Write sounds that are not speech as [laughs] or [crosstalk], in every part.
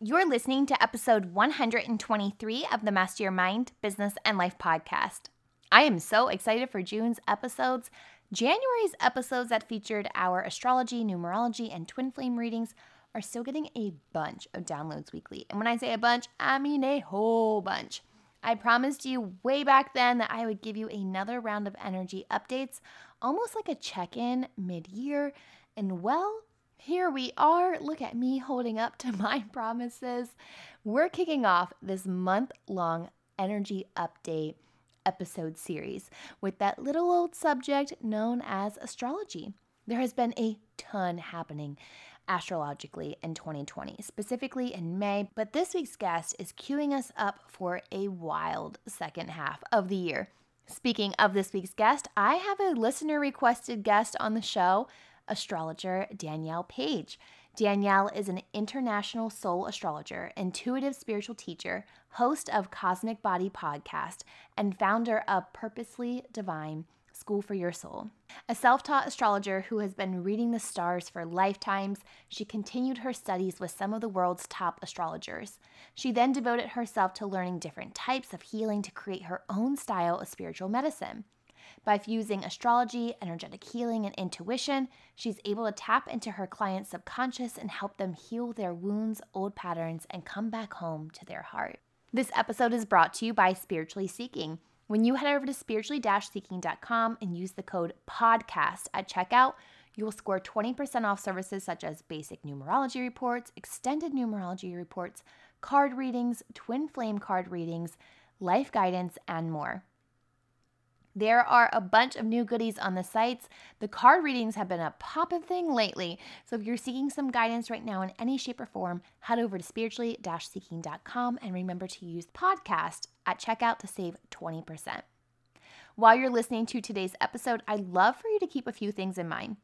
You're listening to episode 123 of the Master Your Mind, Business, and Life podcast. I am so excited for June's episodes. January's episodes that featured our astrology, numerology, and twin flame readings are still getting a bunch of downloads weekly. And when I say a bunch, I mean a whole bunch. I promised you way back then that I would give you another round of energy updates, almost like a check in mid year. And well, here we are. Look at me holding up to [laughs] my promises. We're kicking off this month long energy update episode series with that little old subject known as astrology. There has been a ton happening astrologically in 2020, specifically in May, but this week's guest is queuing us up for a wild second half of the year. Speaking of this week's guest, I have a listener requested guest on the show astrologer Danielle Paige. Danielle is an international soul astrologer, intuitive spiritual teacher, host of Cosmic Body podcast, and founder of Purposely Divine School for Your Soul. A self taught astrologer who has been reading the stars for lifetimes, she continued her studies with some of the world's top astrologers. She then devoted herself to learning different types of healing to create her own style of spiritual medicine. By fusing astrology, energetic healing, and intuition, she's able to tap into her client's subconscious and help them heal their wounds, old patterns, and come back home to their heart. This episode is brought to you by Spiritually Seeking. When you head over to spiritually seeking.com and use the code PODCAST at checkout, you will score 20% off services such as basic numerology reports, extended numerology reports, card readings, twin flame card readings, life guidance, and more. There are a bunch of new goodies on the sites. The card readings have been a poppin' thing lately. So if you're seeking some guidance right now in any shape or form, head over to spiritually seeking.com and remember to use podcast at checkout to save 20%. While you're listening to today's episode, I'd love for you to keep a few things in mind.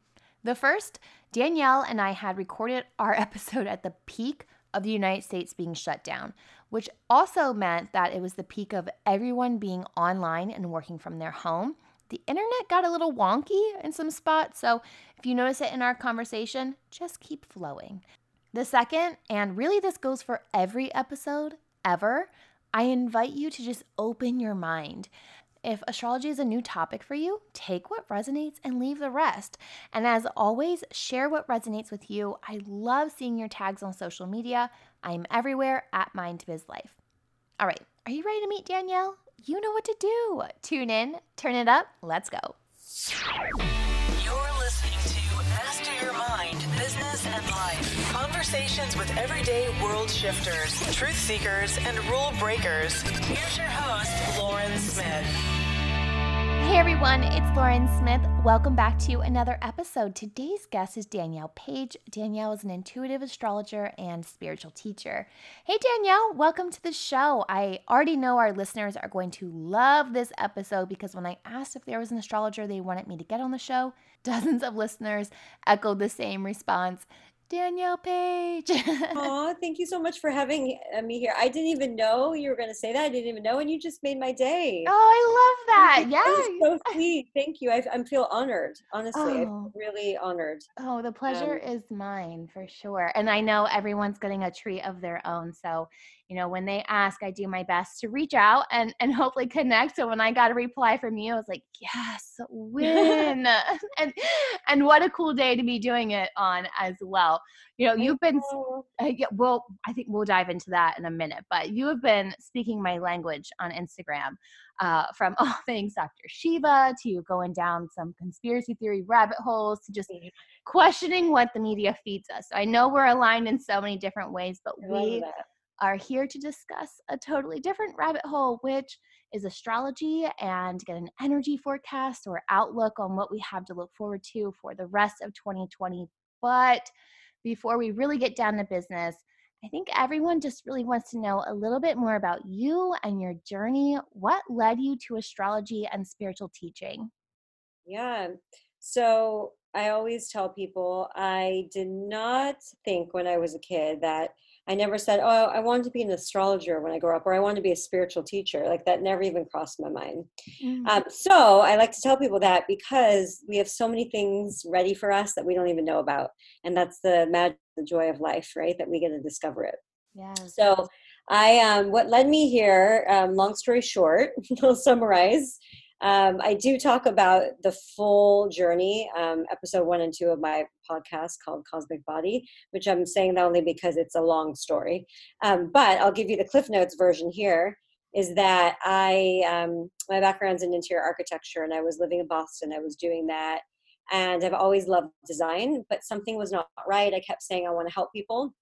The first, Danielle and I had recorded our [laughs] episode at the peak of the United States being shut down, which also meant that it was the peak of everyone being online and working from their home. The internet got a little wonky in some spots, so if you notice it in our conversation, just keep flowing. The second, and really this goes for every episode ever, I invite you to just open your mind. If astrology is a new topic for you, take what resonates and leave the rest. And as always, share what resonates with you. I love seeing your tags on social media. I'm everywhere at MindBizLife. All right, are you ready to meet Danielle? You know what to do. Tune in, turn it up, let's go. You're listening to Master Your Mind, Business and Life. Conversations with everyday world shifters, truth seekers, and rule breakers. Here's your host, Lauren Smith. Hey everyone, it's Lauren Smith. Welcome back to another episode. Today's guest is Danielle Paige. Danielle is an intuitive astrologer and spiritual teacher. Hey Danielle, welcome to the show. I already know our listeners are going to love this episode because when I asked if there was an astrologer they wanted me to get on the show, [laughs] dozens of listeners echoed the same response. Danielle Paige. [laughs] Oh, thank you so much for having uh, me here. I didn't even know you were going to say that. I didn't even know, and you just made my day. Oh, I love that. Yeah. so [laughs] sweet. Thank you. I, I feel honored. Honestly, Oh. Really honored. Oh, the pleasure Um, is mine for sure. And I know everyone's getting a treat of their own. So, you know, when they ask, I do my best to reach out and and hopefully connect. So when I got a reply from you, I was like, yes, [laughs] win. [laughs] and and what a cool day to be doing it on as well. You know, you've been uh, yeah, well, I think we'll dive into that in a minute, but you have been speaking my language on Instagram uh, from [laughs] all things Dr. Shiva to going down some conspiracy theory rabbit holes to just questioning what the media feeds us. I know we're aligned in so many different ways, but we that. Are here to discuss a totally different rabbit hole, which is astrology and get an energy forecast or outlook on what we have to look forward to for the rest of 2020. But before we really get down to business, I think everyone just really wants to know a little bit more about you and your journey. What led you to astrology and spiritual teaching? Yeah. So I always tell people I did not think when I was a kid that I never said, oh, I wanted to be an astrologer when I grow up, or I want to be a spiritual teacher. Like that never even crossed my mind. Mm. Um, so I like to tell people that because we have so many things ready for us that we don't even know about. And that's the magic, the joy of life, right? That we get to discover it. Yeah. So I um, what led me here. Um, long story short, [laughs] I'll summarize. Um, I do talk about the full journey, um, episode one and two of my podcast called Cosmic Body, which I'm saying that only because it's a long story. Um, but I'll give you the Cliff Notes version here. Is that I um, my background's in interior architecture, and I was living in Boston. I was doing that, and I've always loved design, but something was not right. I kept saying I want to help people,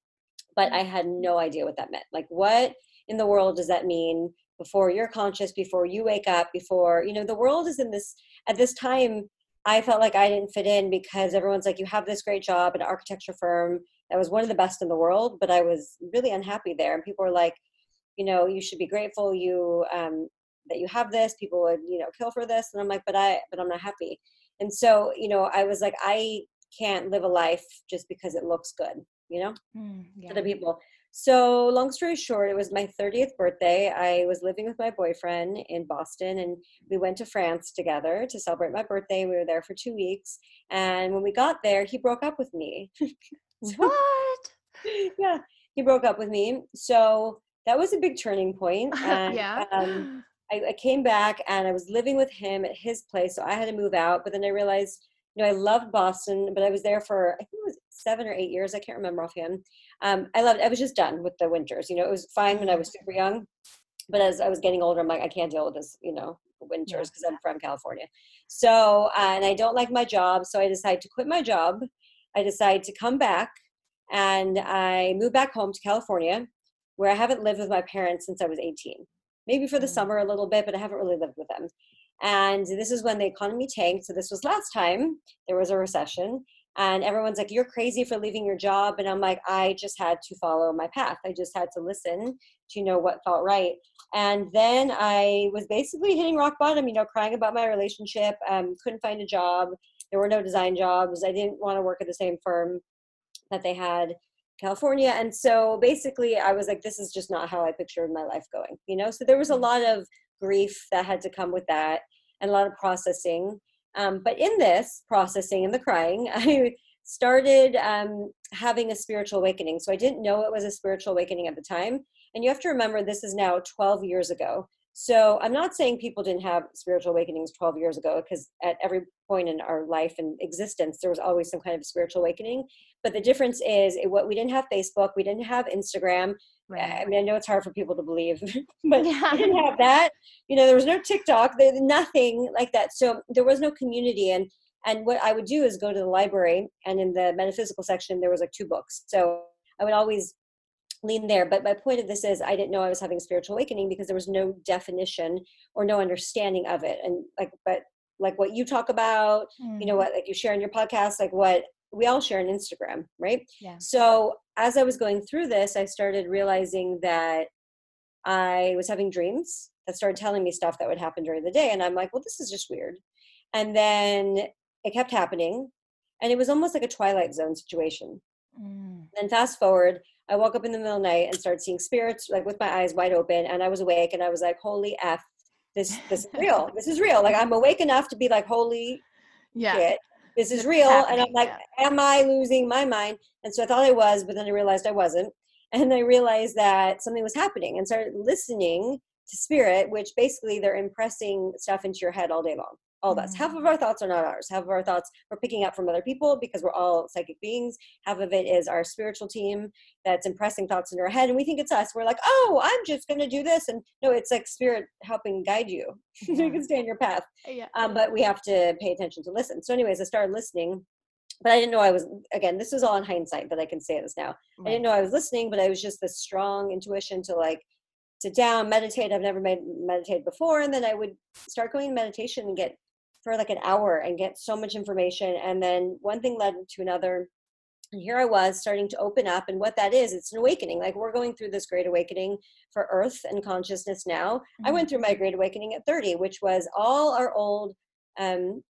but I had no idea what that meant. Like, what in the world does that mean? Before you're conscious before you wake up before you know the world is in this at this time i felt like i didn't fit in because everyone's like you have this great job at an architecture firm that was one of the best in the world but i was really unhappy there and people were like you know you should be grateful you um, that you have this people would you know kill for this and i'm like but i but i'm not happy and so you know i was like i can't live a life just because it looks good you know mm, yeah. to the people so, long story short, it was my 30th birthday. I was living with my boyfriend in Boston, and we went to France together to celebrate my birthday. We were there for two weeks. And when we got there, he broke up with me. [laughs] what? [laughs] Yeah, he broke up with me. So, that was a big turning point. [laughs] And, yeah. Um, I, I came back and I was living with him at his place. So, I had to move out. But then I realized, you know, I loved Boston, but I was there for, I think it was seven or eight years. I can't remember offhand. Um, I loved. I was just done with the winters. You know, it was fine when I was super young, but as I was getting older, I'm like, I can't deal with this. You know, winters because I'm from California. So, uh, and I don't like my job. So I decided to quit my job. I decided to come back, and I moved back home to California, where I haven't lived with my parents since I was 18. Maybe for the mm. summer a little bit, but I haven't really lived with them. And this is when the economy tanked. So this was last time there was a recession and everyone's like you're crazy for leaving your job and i'm like i just had to follow my path. I just had to listen to know what felt right. And then i was basically hitting rock bottom you know crying about my relationship um, couldn't find a job there were no design jobs i didn't want to work at the same firm that they had california and so basically i was like this is just not how i pictured my life going you know? So there was a mm. lot of grief that had to come with that and a lot of processing um, but in this processing and the crying, [laughs] I started um, having a spiritual awakening. So I didn't know it was a spiritual awakening at the time. And you have to remember, this is now 12 years ago. So I'm not saying people didn't have spiritual awakenings 12 years ago, because at every point in our life and existence, there was always some kind of spiritual awakening. But the difference is, it, what we didn't have Facebook, we didn't have Instagram, Right. I mean, I know it's hard for people to believe, [laughs] but yeah. we didn't have that. You know, there was no TikTok, there nothing like that. So there was no community. And and what I would do is go to the library, and in the metaphysical section, there was like two books. So I would always lean there. But my point of this is, I didn't know I was having a spiritual awakening because there was no definition or no understanding of it. And like, but like what you talk about, mm. you know, mm-hmm. what like you share in your podcast, like what we all share on Instagram, right? Yeah. So as I was going through this, I started realizing that I was having dreams that started telling me stuff that would happen during the day. And I'm like, well, this is just weird. And then it kept happening. And it was almost like a Twilight Zone situation. Mm. Then fast forward, I woke up in the middle of the night and started seeing spirits, like with my eyes wide open. And I was awake and I was like, holy F, this, this is [laughs] real. this is real. Like I'm awake enough to be like, holy yeah. shit this is real. And I'm like, am I losing my mind? And so I thought I was, but then I realized I wasn't. And I realized that something was happening and started listening to spirit, which basically they're impressing stuff into your head all day long all of us. Half of our thoughts are not ours. Half of our thoughts we're picking up from other people because we're all psychic beings. Half of it is our spiritual team that's impressing thoughts into our head, and we think it's us. We're like, oh, I'm just going to do this, and no, it's like spirit helping guide you. [laughs] Yeah. you can stay on your path. Yeah. Um, but we have to pay attention to listen. So, anyways, I started listening. But I didn't know I was again. This is all in hindsight that I can say this now. Right. I didn't know I was listening, but I was just this strong intuition to like sit down, meditate. I've never made meditated before, and then I would start going in meditation and get for like an hour and get so much information. And then one thing led to another. And here I was starting to open up. And what that is, it's an awakening. Like we're going through this great awakening for earth and consciousness now. Mm-hmm. I went through my great awakening at 30, which was all our old um,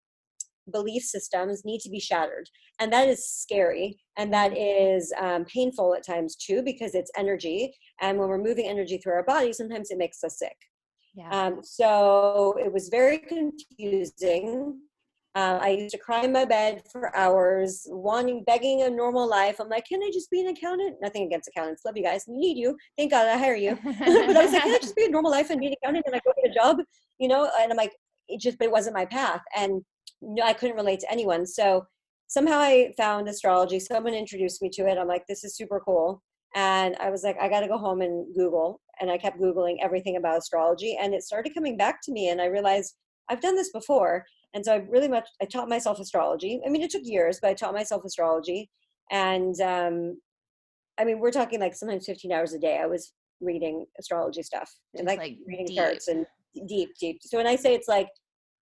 belief systems need to be shattered. And that is scary. And that mm-hmm. um, painful at times too, because it's energy. And when we're moving energy through our body, sometimes it makes us sick. Yeah. Um, so it was very confusing. Uh, I used to cry in my bed for hours, wanting, begging a normal life. I'm like, can I just be an accountant? Nothing against accountants. Love you guys. Need you. Thank God I hire you. [laughs] [laughs] but I was like, can I just be a normal life and be an accountant and I go get a job? You know, and I'm like, it just, but it wasn't my path. And no, I couldn't relate to anyone. So somehow I found astrology. Someone introduced me to it. I'm like, this is super cool. And I was like, I got to go home and Google. And I kept Googling everything about astrology. And it started coming back to me. And I realized I've done this before. And so I really much, I taught myself astrology. I mean, it took years, but I taught myself astrology. And um, I mean, we're talking like sometimes 15 hours a day. I was reading astrology stuff and like, like, reading deep. charts and deep, deep. So when I say it's like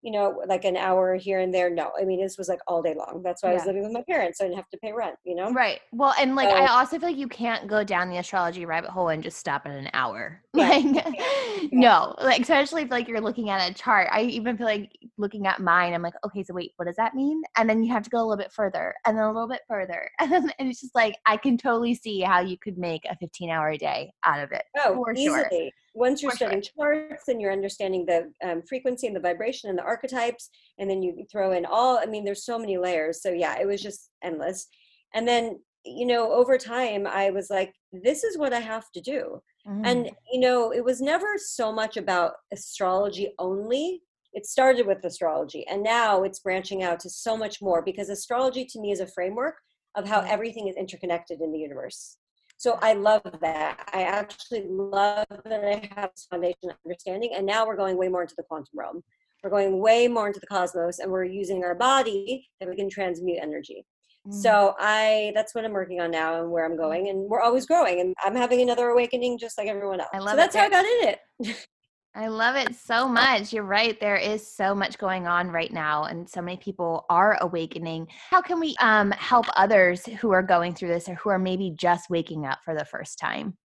you know, like an hour here and there. No, I mean, this was like all day long. That's why yeah. I was living with my parents. So I didn't have to pay rent, you know? Right. Well, and like, so, I also feel like you can't go down the astrology rabbit hole and just stop at an hour. [laughs] Yeah, like, yeah, no, like, especially if like you're looking at a chart. I even feel like looking at mine, I'm like, okay, so wait, what does that mean? And then you have to go a little bit further and then a little bit further. [laughs] And then and it's just like, I can totally see how you could make a 15 hour a day out of it. Oh, for easily. Sure once you're For studying sure. charts and you're understanding the um, frequency and the vibration and the archetypes and then you throw in all i mean there's so many layers. So yeah it was just endless. And then you know over time i was like this is what i have to do. Mm. and you know it was never so much about astrology only. It started with astrology and now it's branching out to so much more because astrology to me is a framework of how everything is interconnected in the universe so I love that. I actually love that I have this foundation understanding. And now we're going way more into the quantum realm. We're going way more into the cosmos and we're using our body that we can transmute energy. Mm. So I that's what I'm working on now and where I'm going. And we're always growing. And I'm having another awakening just like everyone else. I love so that's it. how I got in it. [laughs] I love it so much. You're right. There is so much going on right now, and so many people are awakening. How can we um, help others who are going through this or who are maybe just waking up for the first time?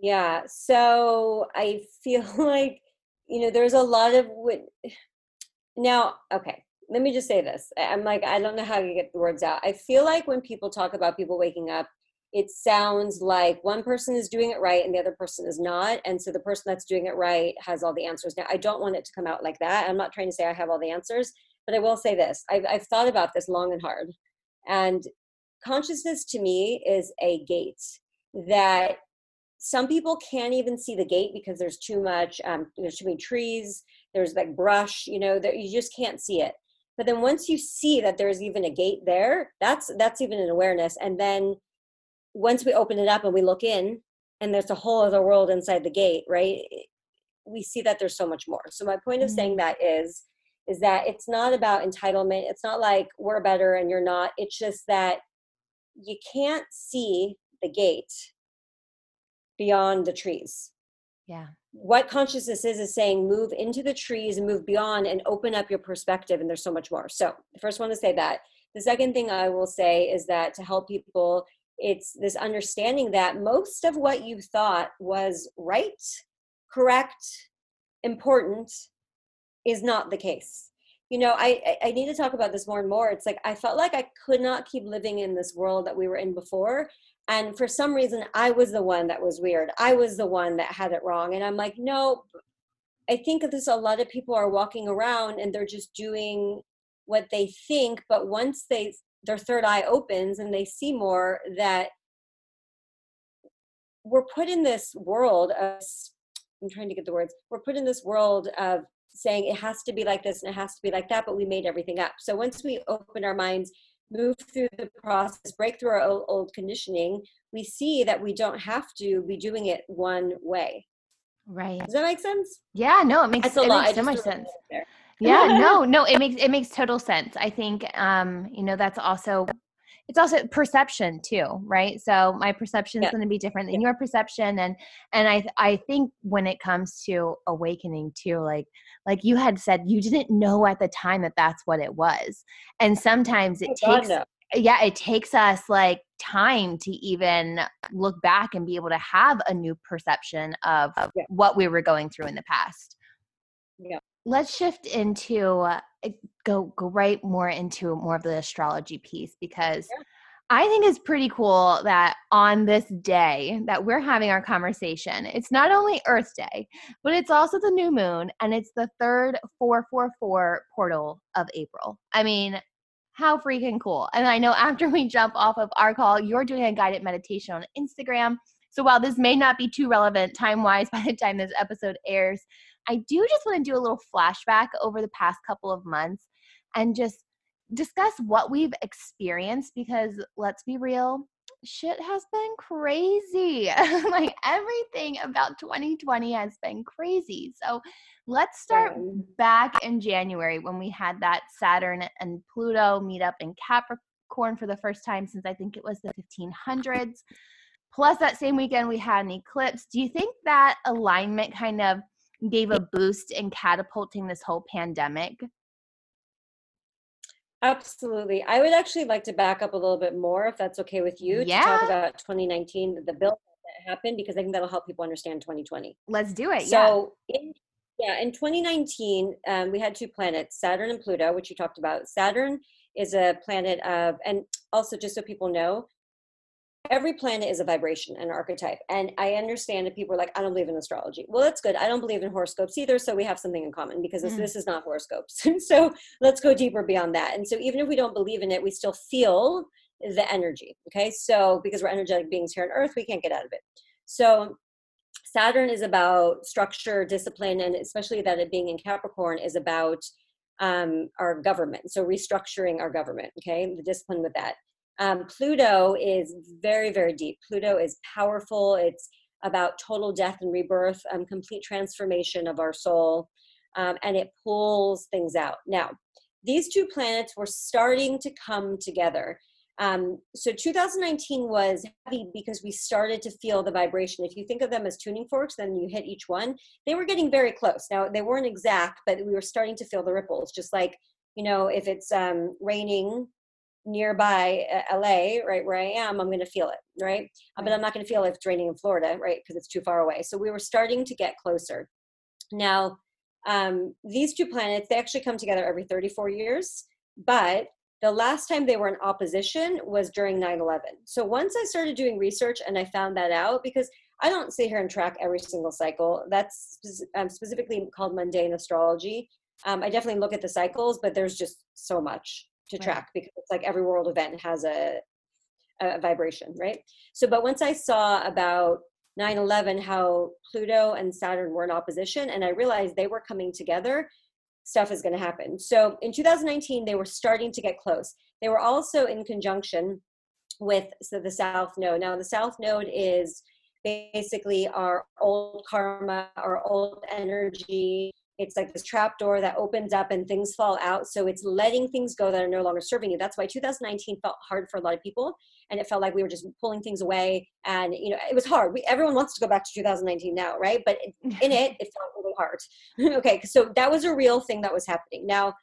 Yeah. So I [laughs] feel like, you know, there's a lot of what [sighs] now, okay, let me just say this. I'm like, I don't know how to get the words out. I feel like when people talk about people waking up, it sounds like one person is doing it right and the other person is not. And so the person that's doing it right has all the answers. Now, I don't want it to come out like that. I'm not trying to say I have all the answers, but I will say this I've, I've thought about this long and hard. And consciousness to me is a gate that some people can't even see the gate because there's too much, um, there's too many trees, there's like brush, you know, that you just can't see it. But then once you see that there's even a gate there, that's that's even an awareness. And then once we open it up and we look in and there's a whole other world inside the gate right? We see that there's so much more. So my point of saying mm-hmm. that is is that it's not about entitlement it's not like we're better and you're not it's just that you can't see the gate beyond the trees. Yeah. What consciousness is is saying move into the trees and move beyond and open up your perspective and there's so much more. So the first one to say that. The second thing i will say is that to help people it's this understanding that most of what you thought was right, correct, important is not the case. You know, I, I need to talk about this more and more. It's like I felt like I could not keep living in this world that we were in before. And for some reason, I was the one that was weird. I was the one that had it wrong. And I'm like, no, I think this a lot of people are walking around and they're just doing what they think. But once they their third eye opens and they see more that we're put in this world of i'm trying to get the words we're put in this world of saying it has to be like this and it has to be like that but we made everything up. So once we open our minds move through the process break through our old, old conditioning we see that we don't have to be doing it one way. Right. Does that make sense? Yeah no it makes, That's a it lot. makes so much sense. there yeah [laughs] no no it makes it makes total sense i think um you know that's also it's also perception too right so my perception is yeah. going to be different than yeah. your perception and and i i think when it comes to awakening too like like you had said you didn't know at the time that that's what it was and sometimes it oh, takes God, no. yeah it takes us like time to even look back and be able to have a new perception of yeah. what we were going through in the past yeah let's shift into uh, go go right more into more of the astrology piece because yeah. I think it's pretty cool that on this day that we're having our conversation, it's not only Earth Day, but it's also the new moon and it's the third 444 portal of April. I mean, how freaking cool. And I know after we jump off of our call, you're doing a guided meditation on Instagram. So while this may not be too relevant time wise [laughs] by the time this episode airs, I do just want to do a little flashback over the past couple of months and just discuss what we've experienced because let's be real, shit has been crazy. [laughs] like everything about 2020 has been crazy. So let's start back in January when we had that Saturn and Pluto meet up in Capricorn for the first time since I think it was the 1500s. Plus, that same weekend we had an eclipse. Do you think that alignment kind of gave a boost in catapulting this whole pandemic? Absolutely. I would actually like to back up a little bit more, if that's okay with you, Yeah. to talk about 2019, the bill that happened, because I think that'll help people understand 2020. Let's do it. yeah. So, in, yeah, in 2019, um, we had two planets, Saturn and Pluto, which you talked about. Saturn is a planet of, and also just so people know, every planet is a vibration, and archetype. And I understand that people are like, I don't believe in astrology. Well, that's good. I don't believe in horoscopes either. So we have something in common because this, Mm. this is not horoscopes. [laughs] so let's go deeper beyond that. And so even if we don't believe in it, we still feel the energy. Okay. So because we're energetic beings here on earth, we can't get out of it. So Saturn is about structure, discipline, and especially that it being in Capricorn is about um, our government. So restructuring our government, okay, the discipline with that. Um, Pluto is very, very deep. Pluto is powerful. It's about total death and rebirth, um, complete transformation of our soul, um, and it pulls things out. Now, these two planets were starting to come together. Um, so 2019 was heavy because we started to feel the vibration. If you think of them as tuning forks, then you hit each one. They were getting very close. Now they weren't exact, but we were starting to feel the ripples. Just like you know, if it's um, raining nearby uh, LA, right where I am, I'm going to feel it, right? Uh, But I'm not going to feel it's raining in Florida, right? Because it's too far away. So we were starting to get closer. Now, um, these two planets, they actually come together every 34 years, but the last time they were in opposition was during 9 11. So once I started doing research and I found that out, because I don't sit here and track every single cycle, that's um, specifically called mundane astrology. Um, I definitely look at the cycles, but there's just so much to Right. track because it's like every world event has a, a vibration, right? So, but once I saw about 9 11, how Pluto and Saturn were in opposition, and I realized they were coming together, stuff is going to happen. So in 2019, they were starting to get close. They were also in conjunction with so the South Node. Now, the South Node is basically our old karma, our old energy. It's like this trap door that opens up and things fall out. So it's letting things go that are no longer serving you. That's why 2019 felt hard for a lot of people. And it felt like we were just pulling things away. And, you know, it was hard. We, everyone wants to go back to 2019 now, right? But [laughs] in it, it felt really hard. [laughs] okay, so that was a real thing that was happening. Now,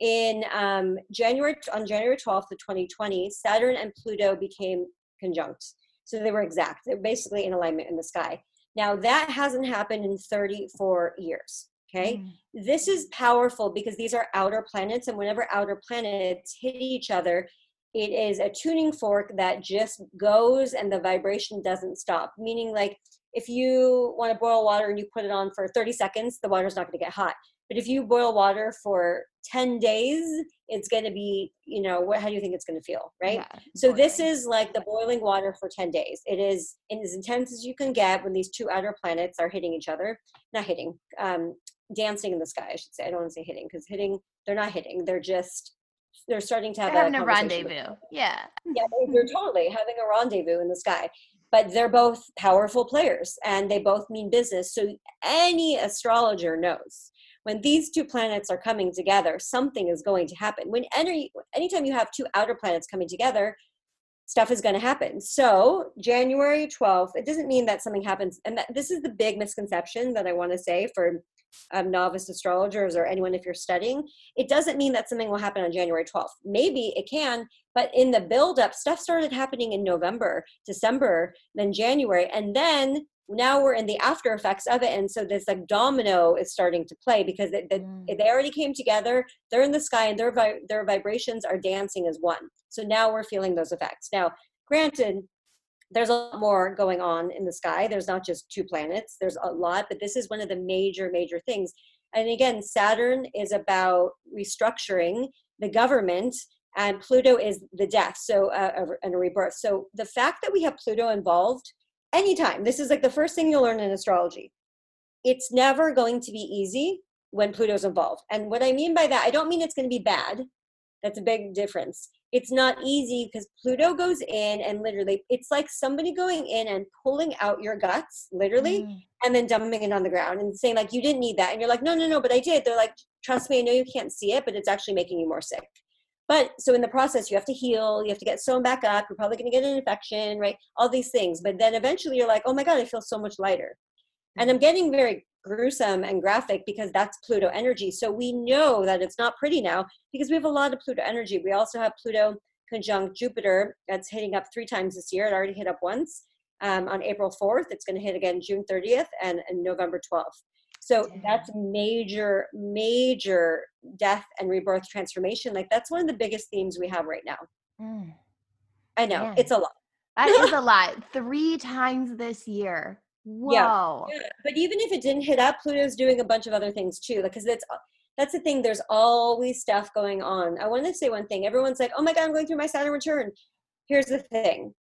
in um, January, on January 12th of 2020, Saturn and Pluto became conjunct. So they were exact. They're basically in alignment in the sky. Now, that hasn't happened in 34 years. Okay. Mm. This is powerful because these are outer planets, and whenever outer planets hit each other, it is a tuning fork that just goes and the vibration doesn't stop. Meaning, like, if you want to boil water and you put it on for 30 seconds, the water's not going to get hot. But if you boil water for 10 days, it's going to be, you know, what, how do you think it's going to feel? Right. Yeah, So this is like the boiling water for 10 days. It is in as intense as you can get when these two outer planets are hitting each other. Not hitting, um, dancing in the sky, I should say. I don't want to say hitting because hitting, they're not hitting. They're just, they're starting to have They're having a rendezvous. Yeah. yeah, they- they're totally having a rendezvous in the sky. But they're both powerful players and they both mean business. So any astrologer knows when these two planets are coming together, something is going to happen. When any anytime you have two outer planets coming together, stuff is going to happen. So January 12th, it doesn't mean that something happens. And that, this is the big misconception that I want to say for um, novice astrologers or anyone if you're studying. It doesn't mean that something will happen on January 12th. Maybe it can, but in the build up, stuff started happening in November, December, then January, and then now we're in the after effects of it and so this like domino is starting to play because it, it, Mm. they already came together they're in the sky and their vi- their vibrations are dancing as one so now we're feeling those effects now granted there's a lot more going on in the sky. There's not just two planets there's a lot but this is one of the major major things. And again saturn is about restructuring the government and pluto is the death so uh, and a rebirth. So the fact that we have pluto involved anytime this is like the first thing you'll learn in astrology. It's never going to be easy when pluto's involved. And what i mean by that i don't mean it's going to be bad. That's a big difference it's not easy because pluto goes in and literally it's like somebody going in and pulling out your guts literally Mm. and then dumping it on the ground and saying like you didn't need that. And you're like no no no but i did. They're like trust me i know you can't see it but it's actually making you more sick. But so in the process you have to heal you have to get sewn back up you're probably going to get an infection right? All these things but then eventually you're like oh my god i feel so much lighter. And i'm getting very gruesome and graphic because that's pluto energy. So we know that it's not pretty now because we have a lot of pluto energy. We also have pluto conjunct jupiter that's hitting up three times this year. It already hit up once um, on april 4th it's going to hit again june 30th and, and november 12th so that's major major death and rebirth transformation. Like that's one of the biggest themes we have right now. Mm. i know. Man. it's a lot. That is a [laughs] lot. Three times this year. Whoa. Yeah. but even if it didn't hit up pluto's doing a bunch of other things too because it's that's the thing there's always stuff going on. I wanted to say one thing everyone's like oh my god i'm going through my saturn return. Here's the thing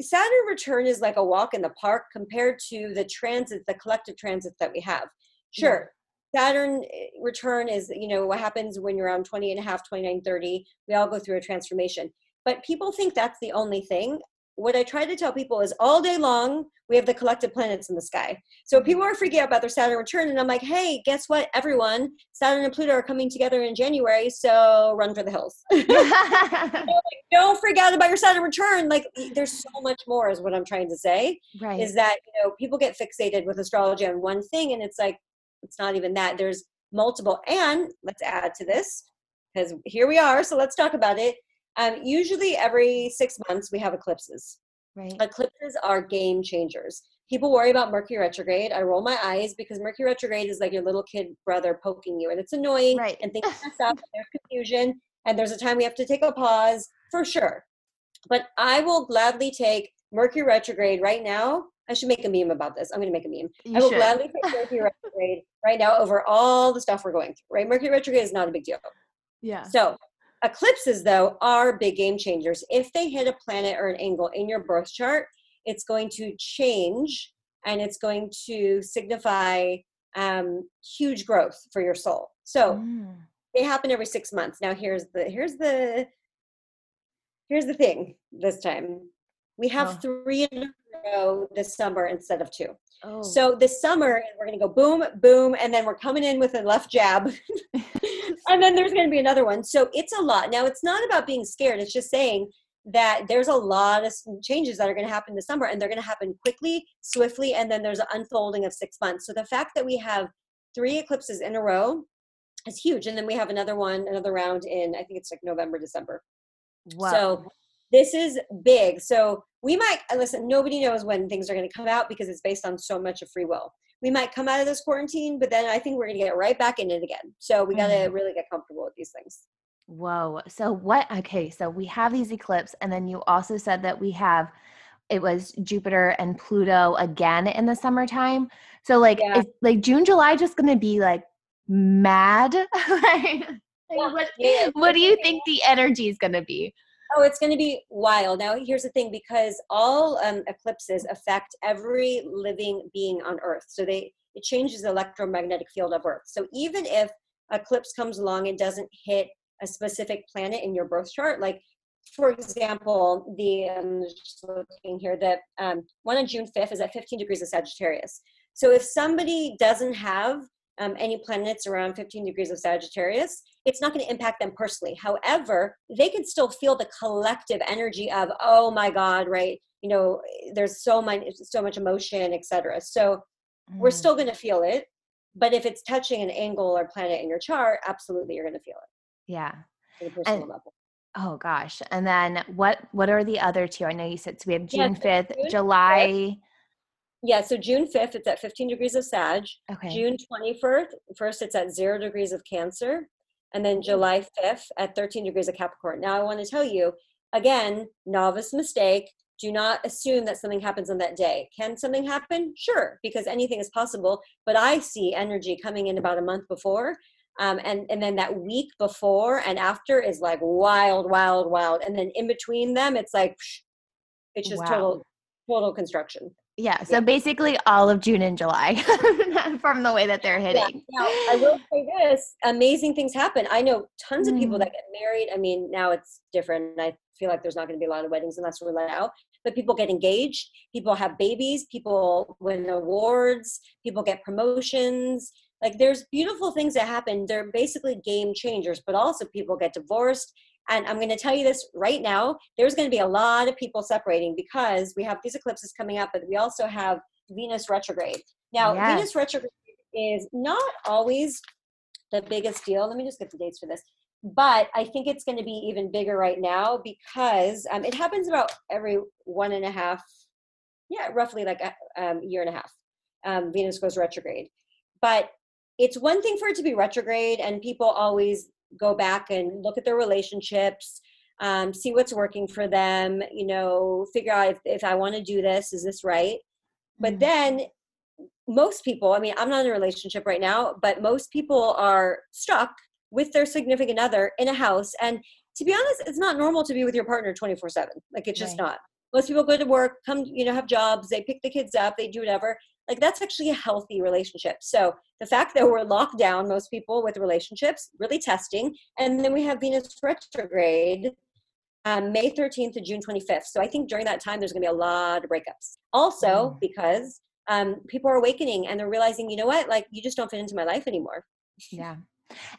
saturn return is like a walk in the park compared to the transits the collective transits that we have. Sure saturn eh, return is you know what happens when you're around 20 and a half 29 30 we all go through a transformation. But people think that's the only thing what i try to tell people is all day long we have the collective planets in the sky. So people are freaking out about their saturn return and i'm like hey guess what everyone? Saturn and pluto are coming together in january so run for the hills. [laughs] [laughs] Don't freak out about your saturn return. Like there's so much more is what i'm trying to say right. is that you know people get fixated with astrology on one thing and it's like it's not even that. There's multiple and let's add to this because here we are so let's talk about it um, usually every six months we have eclipses. Right. eclipses are game changers. People worry about mercury retrograde. I roll my eyes because mercury retrograde is like your little kid brother poking you and it's annoying Right. and things [laughs] mess up there's confusion and there's a time we have to take a pause for sure. But i will gladly take mercury retrograde right now. I should make a meme about this. I'm going to make a meme. You i will should. gladly take mercury retrograde right now over all the stuff we're going through right? Mercury retrograde is not a big deal. Yeah. so eclipses, though, are big game changers. If they hit a planet or an angle in your birth chart, it's going to change and it's going to signify um, huge growth for your soul. So Mm. they happen every six months. Now here's the here's the here's the thing. This time we have Oh. three in a row this summer instead of two. Oh. So this summer we're going to go boom, boom, and then we're coming in with a left jab, [laughs] and then there's going to be another one. So it's a lot. Now it's not about being scared. It's just saying that there's a lot of changes that are going to happen this summer, and they're going to happen quickly, swiftly, and then there's an unfolding of six months. So the fact that we have three eclipses in a row is huge, and then we have another one, another round in I think it's like November, December. Whoa. So this is big. So we might listen. Nobody knows when things are going to come out because it's based on so much of free will. We might come out of this quarantine, but then I think we're going to get right back in it again. So we got to Mhm. really get comfortable with these things. Whoa. So what okay, so we have these eclipse and then you also said that we have it was Jupiter and Pluto again in the summertime. So like Yeah. is like June, July just gonna be like mad? [laughs] like, like, what Yeah, what do you think the energy is gonna be? Oh, it's going to be wild. Now, here's the thing: because all um, eclipses affect every living being on Earth, so they it changes the electromagnetic field of Earth. So even if eclipse comes along and doesn't hit a specific planet in your birth chart, like for example, the um, just looking here, the um, one on June 5th is at 15 degrees of Sagittarius. So if somebody doesn't have um, any planets around 15 degrees of Sagittarius, it's not going to impact them personally. However, they can still feel the collective energy of, oh my God, right? You know, there's so much, so much emotion, etc. So we're Mm, still going to feel it. But if it's touching an angle or planet in your chart, absolutely, you're going to feel it yeah. on a personal And- level. Oh gosh. And then what what are the other two? I know you said so we have June so 5th, June July. Yeah, so June 5th, it's at 15 degrees of Sag. Okay. June 21st, first it's at zero degrees of Cancer. And then July 5th at 13 degrees of Capricorn. Now, I want to tell you again, novice mistake. Do not assume that something happens on that day. Can something happen? Sure, because anything is possible. But I see energy coming in about a month before. Um, and, and then that week before and after is like wild, wild, wild. And then in between them, it's like, psh, it's just Wow. total, total construction. Yeah. So basically all of June and July [laughs] from the way that they're hitting. Now, I will say this amazing things happen. I know tons of people Mm. that get married. I mean, now it's different. I feel like there's not going to be a lot of weddings unless we're let out. But people get engaged, people have babies, people win awards, people get promotions. Like there's beautiful things that happen. They're basically game changers, but also people get divorced. And I'm going to tell you this right now there's going to be a lot of people separating because we have these eclipses coming up, but we also have Venus retrograde. Now, Yes. Venus retrograde is not always the biggest deal. Let me just get the dates for this. But I think it's going to be even bigger right now because um, it happens about every one and a half, yeah, roughly like a um, year and a half. Um, Venus goes retrograde. But it's one thing for it to be retrograde, and people always go back and look at their relationships, um, see what's working for them, you know, figure out if, if I want to do this, is this right? But Mm. then most people, I mean, I'm not in a relationship right now, but most people are stuck with their significant other in a house. And to be honest, it's not normal to be with your partner 24 7. Like, it's just Right. not. Most people go to work, come, you know, have jobs, they pick the kids up, they do whatever. Like, that's actually a healthy relationship. So, the fact that we're locked down, most people with relationships, really testing. And then we have Venus retrograde um, May 13th to June 25th. So I think during that time, there's going to be a lot of breakups. Also, Mm. because um, people are awakening and they're realizing, you know what, like you just don't fit into my life anymore. Yeah.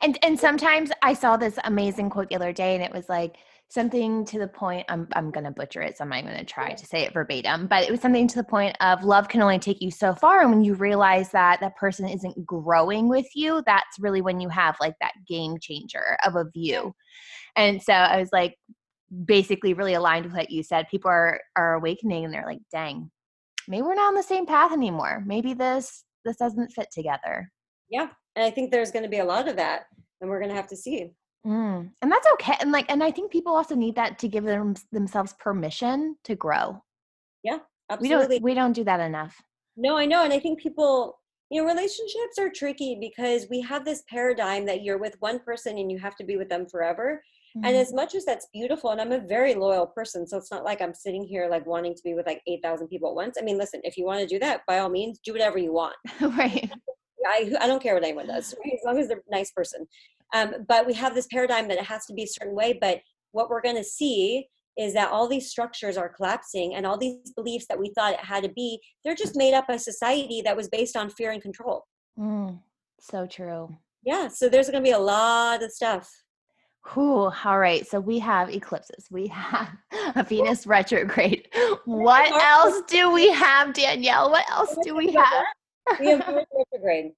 And and sometimes I saw this amazing quote the other day and it was like something to the point I'm I'm gonna butcher it, so I'm not gonna try to say it verbatim, but it was something to the point of love can only take you so far. And when you realize that that person isn't growing with you, that's really when you have like that game changer of a view. And so I was like basically really aligned with what you said. People are are awakening and they're like, dang, maybe we're not on the same path anymore. Maybe this this doesn't fit together. Yeah. And I think there's going to be a lot of that. And we're going to have to see. Mm, and that's okay. And like, and I think people also need that to give them themselves permission to grow. Yeah, Absolutely. don't we don't do that enough. No, I know. And I think people, you know, relationships are tricky because we have this paradigm that you're with one person and you have to be with them forever. And Mm-hmm. as much as that's beautiful, and I'm a very loyal person, so it's not like I'm sitting here like wanting to be with like 8,000 people at once. I mean, listen, if you want to do that, by all means, do whatever you want. [laughs] right. I, I don't care what anyone does, right? as long as they're a nice person. Um, but we have this paradigm that it has to be a certain way. But what we're going to see is that all these structures are collapsing and all these beliefs that we thought it had to be, they're just made up by society that was based on fear and control. Mm, so true. Yeah. So there's going to be a lot of stuff. Whew, all right. So we have eclipses. We have a Venus retrograde. [laughs] What else do we have, Danielle? What else do we have? we have Venus retrograde,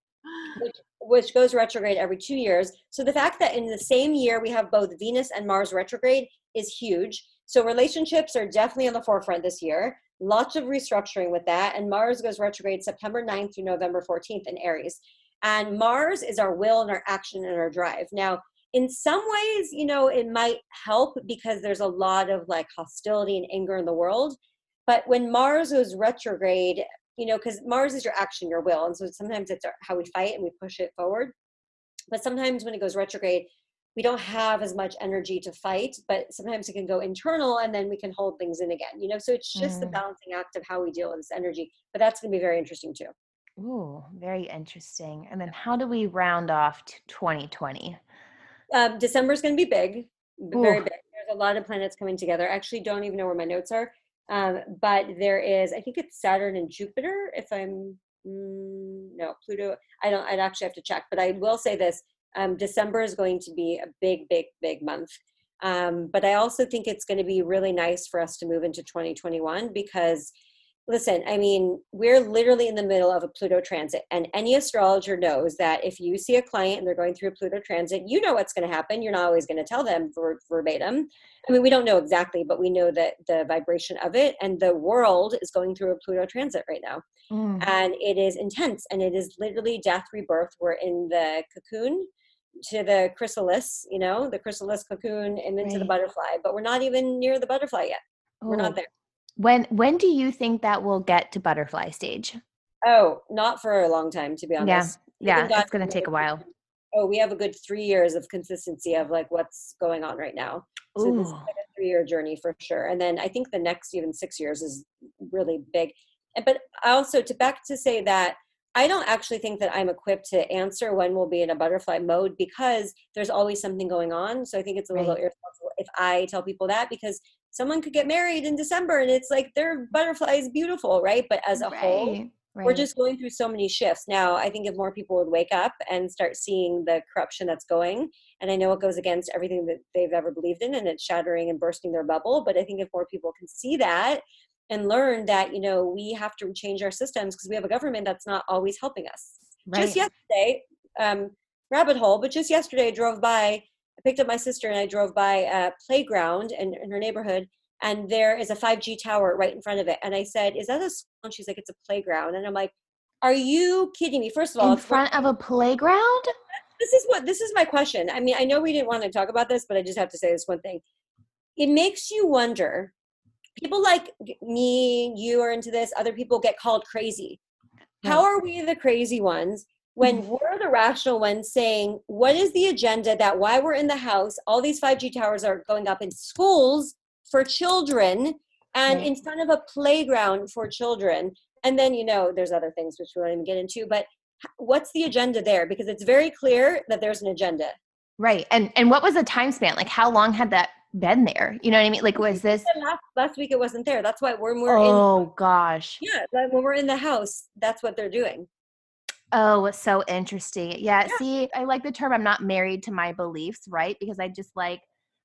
which, which goes retrograde every two years. So the fact that in the same year we have both Venus and Mars retrograde is huge. So relationships are definitely on the forefront this year. Lots of restructuring with that. And Mars goes retrograde September 9th through November 14th in Aries. And Mars is our will and our action and our drive. Now, in some ways, you know, it might help because there's a lot of like hostility and anger in the world. But when Mars goes retrograde, you know, because Mars is your action, your will. And so sometimes it's how we fight and we push it forward. But sometimes when it goes retrograde, we don't have as much energy to fight, but sometimes it can go internal and then we can hold things in again, you know? So it's just the Mm. balancing act of how we deal with this energy. But that's going to be very interesting too. Ooh, very interesting. And then how do we round off t- 2020? Um, December is going to be big, b- very Ooh. big. There's a lot of planets coming together. I actually don't even know where my notes are. Um, but there is, I think it's Saturn and Jupiter. If I'm mm, no Pluto, I don't. I'd actually have to check. But I will say this: um, December is going to be a big, big, big month. Um, but I also think it's going to be really nice for us to move into 2021 because listen, I mean, we're literally in the middle of a Pluto transit, and any astrologer knows that if you see a client and they're going through a Pluto transit, you know what's going to happen. You're not always going to tell them ver- verbatim. I mean, we don't know exactly, but we know that the vibration of it and the world is going through a Pluto transit right now. Mm. And it is intense and it is literally death, rebirth. We're in the cocoon to the chrysalis, you know, the chrysalis cocoon and into right. the butterfly, but we're not even near the butterfly yet. We're not there. When when do you think that we'll get to butterfly stage? Oh, not for a long time, to be honest. Yeah, yeah, it's going to take a while. [laughs] Oh, we have a good three years of consistency of like what's going on right now. So Ooh. this is like a three-year journey for sure. And then I think the next even six years is really big. But also to back to say that I don't actually think that I'm equipped to answer when we'll be in a butterfly mode because there's always something going on. So I think it's a little right. irresponsible if I tell people that because someone could get married in December and it's like their butterfly is beautiful, right? But as a right, whole, right. we're just going through so many shifts. Now, I think if more people would wake up and start seeing the corruption that's going, and I know it goes against everything that they've ever believed in and it's shattering and bursting their bubble, but I think if more people can see that and learn that, you know, we have to change our systems because we have a government that's not always helping us. Right. Just yesterday, um, rabbit hole, but just yesterday I drove by I picked up my sister and I drove by a playground in, in her neighborhood and there is a 5G tower right in front of it. And I said, Is that a school? And she's like, It's a playground. And I'm like, Are you kidding me? First of all, in front of a playground? This is what this is my question. I mean, I know we didn't want to talk about this, but I just have to say this one thing. It makes you wonder. People like me, you are into this, other people get called crazy. How are we the crazy ones when mm-hmm. we're the rational ones saying, what is the agenda that why we're in the house, all these 5G towers are going up in schools for children and right. in front of a playground for children. And then, you know, there's other things which we won't even get into, but what's the agenda there? Because it's very clear that there's an agenda. Right. And and what was the time span? Like how long had that been there? You know what I mean? Like was this last, last week it wasn't there. That's why we're more oh, in, gosh. Yeah, when we're in the house, that's what they're doing. Oh, so interesting. Yeah, yeah, see, I like the term I'm not married to my beliefs, right? Because I just like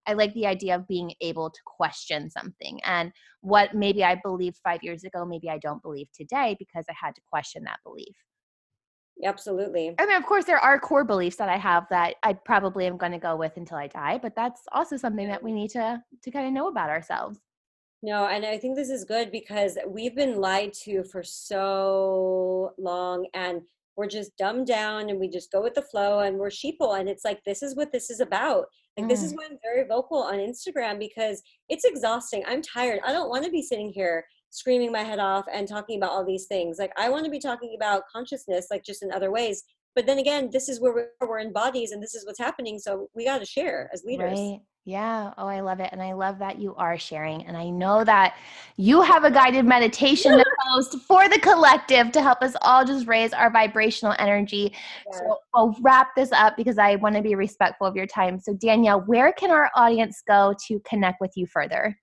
I like the idea of being able to question something and what maybe I believed 5 years ago, maybe I don't believe today because I had to question that belief. Absolutely. I mean, of course, there are core beliefs that I have that I probably am going to go with until I die, but that's also something that we need to to kind of know about ourselves. No, and I think this is good because we've been lied to for so long, and we're just dumbed down and we just go with the flow and we're sheeple. And it's like this is what this is about. Like mm. this is mm. why i'm very vocal on instagram because it's exhausting. I'm tired. I don't want to be sitting here screaming my head off and talking about all these things. Like i want to be talking about consciousness like just in other ways. But then again this is where we're, we're in bodies and this is what's happening. So we got to share as leaders. Right yeah. Oh, I love it. And I love that you are sharing. And I know that you have a guided meditation to post for the collective to help us all just raise our vibrational energy. Yeah. So I'll wrap this up because I want to be respectful of your time. So, Danielle, where can our audience go to connect with you further?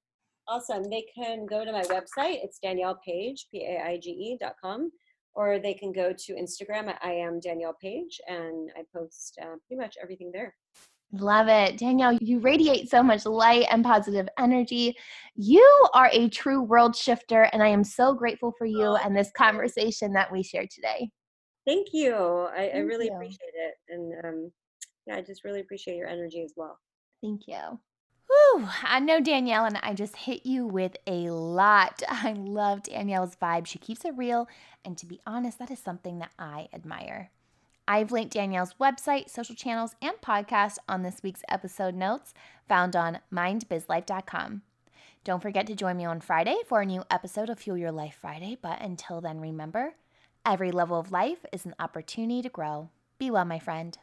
Awesome. They can go to my website. It's Danielle Paige, P A I G E dot com, or they can go to Instagram at I am Danielle Paige, and I post uh, pretty much everything there. Love it. Danielle, you radiate so much light and positive energy. You are a true world shifter, and I am so grateful for you and this conversation that we shared today. Thank you. I, I really you. appreciate it. And um, yeah, I just really appreciate your energy as well. Thank you. Whew, I know Danielle and I just hit you with a lot. [laughs] I love Danielle's vibe. She keeps it real. And to be honest, that is something that I admire. I've linked Danielle's website, social channels, and podcast on this week's episode notes found on mindbizlife.com. Don't forget to join me on Friday for a new episode of Fuel Your Life Friday. But until then, remember every level of life is an opportunity to grow. Be well, my friend.